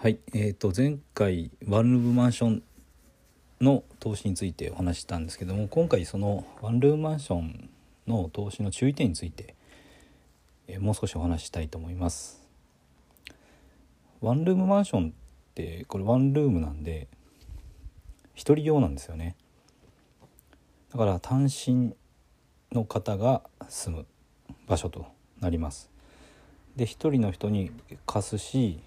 はい、えー、と前回ワンルームマンションの投資についてお話ししたんですけども今回そのワンルームマンションの投資の注意点について、えもう少しお話ししたいと思います。ワンルームマンションってこれワンルームなんで一人用なんですよね。だから単身の方が住む場所となります。で一人の人に貸すし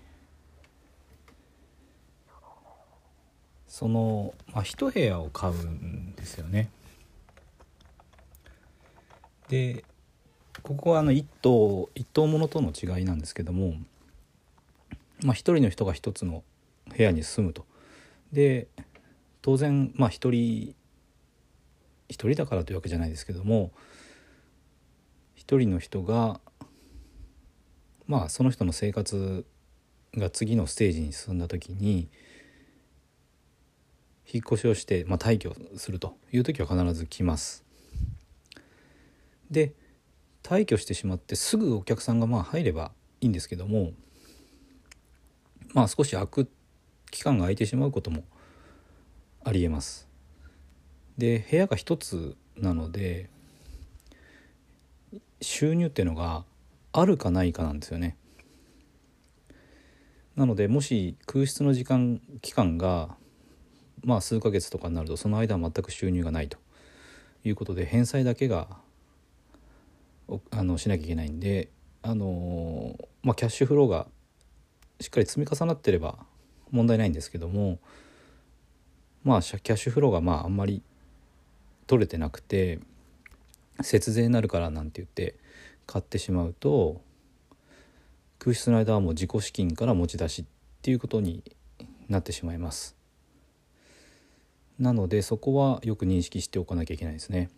その、まあ、一部屋を買うんですよね。でここはあの一棟一棟ものとの違いなんですけども、まあ、一人の人が一つの部屋に住むと。で当然まあ一人一人だからというわけじゃないですけども一人の人がまあその人の生活が次のステージに進んだ時に引っ越しをして、まあ、退去するという時は必ず来ます。で退去してしまってすぐお客さんがまあ入ればいいんですけどもまあ少し空く期間が空いてしまうこともありえます。で部屋が一つなので収入っていうのがあるかないかなんですよね。なのでもし空室の時間期間がまあ数ヶ月とかになるとその間は全く収入がないということで返済だけがあのしなきゃいけないんであのまあキャッシュフローがしっかり積み重なってれば問題ないんですけどもまあキャッシュフローがまああんまり取れてなくて節税になるからなんて言って買ってしまうと空室の間はもう自己資金から持ち出しっていうことになってしまいます。なのでそこはよく認識しておかなきゃいけないですね。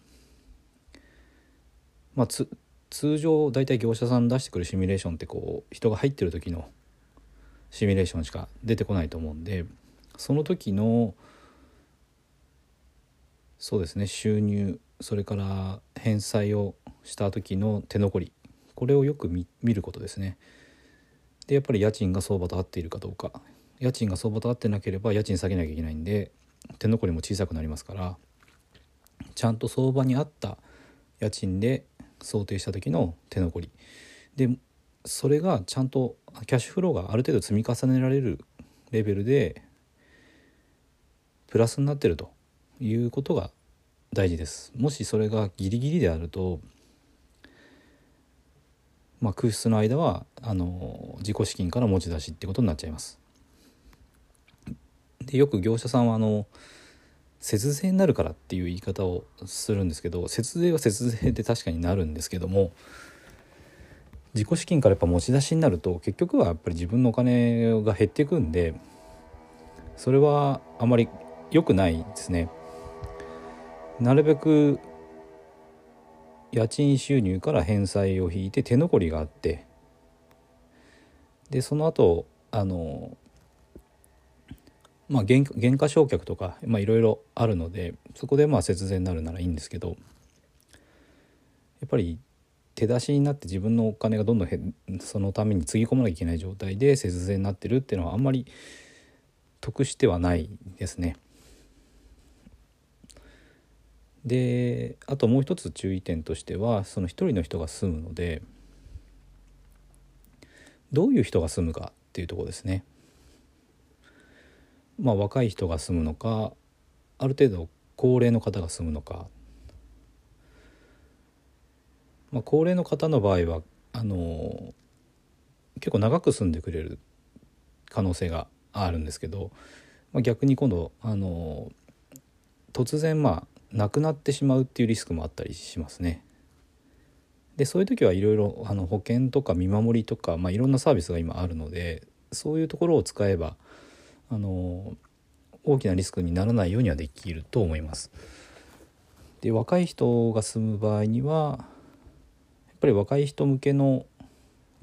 まあ、つ通常大体業者さん出してくるシミュレーションってこう人が入ってる時のシミュレーションしか出てこないと思うんでその時のそうですね収入それから返済をした時の手残りこれをよく見ることですね。でやっぱり家賃が相場と合っているかどうか家賃が相場と合ってなければ家賃下げなきゃいけないんで手残りも小さくなりますからちゃんと相場に合った家賃で想定した時の手残りでそれがちゃんとキャッシュフローがある程度積み重ねられるレベルでプラスになってるということが大事ですもしそれがギリギリであるとまあ、空室の間はあの自己資金から持ち出しってことになっちゃいます。でよく業者さんはあの節税になるからっていう言い方をするんですけど節税は節税で確かになるんですけども自己資金からやっぱ持ち出しになると結局はやっぱり自分のお金が減っていくんでそれはあまり良くないですね。なるべく家賃収入から返済を引いて手残りがあってでその後あのまあ減減価償却とかいろいろあるのでそこでまあ節税になるならいいんですけどやっぱり手出しになって自分のお金がどんどんそのためにつぎ込まなきゃいけない状態で節税になってるっていうのはあんまり得してはないですね。であともう一つ注意点としてはその一人の人が住むのでどういう人が住むかっていうところですね。まあ若い人が住むのかある程度高齢の方が住むのか、まあ、高齢の方の場合はあの結構長く住んでくれる可能性があるんですけど、まあ、逆に今度あの突然まあ亡くなってしまうっていうリスクもあったりしますね。でそういう時はいろいろあの保険とか見守りとか、まあ、いろんなサービスが今あるのでそういうところを使えばあの大きなリスクにならないようにはできると思います。で若い人が住む場合にはやっぱり若い人向けの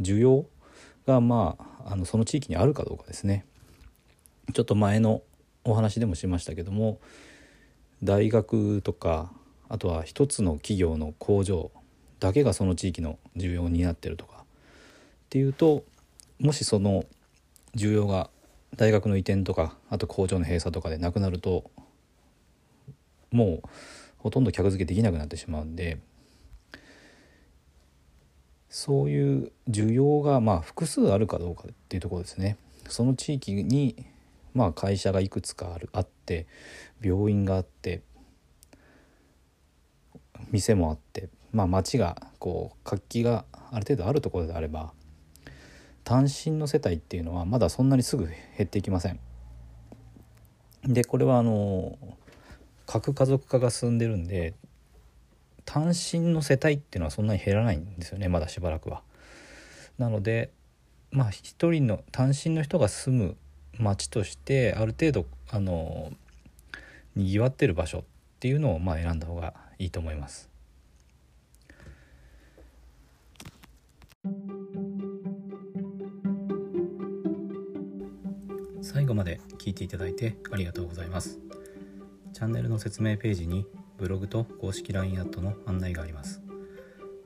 需要がまああのその地域にあるかどうかですね。ちょっと前のお話でもしましたけども大学とかあとは一つの企業の工場だけがその地域の需要になってるとかっていうともしその需要が大学の移転とかあと工場の閉鎖とかでなくなるともうほとんど客付けできなくなってしまうんでそういう需要がまあ複数あるかどうかっていうところですね。その地域にまあ会社がいくつかあるあって病院があって店もあってまあ町がこう活気がある程度あるところであれば単身の世帯っていうのはまだそんなにすぐ減っていきません。でこれはあの核家族化が進んでるんで単身の世帯っていうのはそんなに減らないんですよねまだしばらくは。なのでまあ一人の単身の人が住む町としてある程度あのにぎわってる場所っていうのをまあ選んだ方がいいと思います。最後まで聞いていただいてありがとうございます。チャンネルの説明ページにブログと公式 LINE アットの案内があります。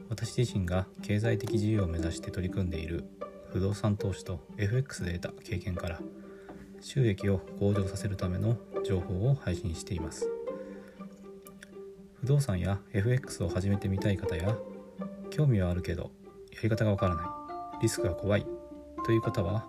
私自身が経済的自由を目指して取り組んでいる不動産投資と FX で得た経験から収益を向上させるための情報を配信しています不動産や FX を始めてみたい方や興味はあるけどやり方がわからないリスクが怖いという方は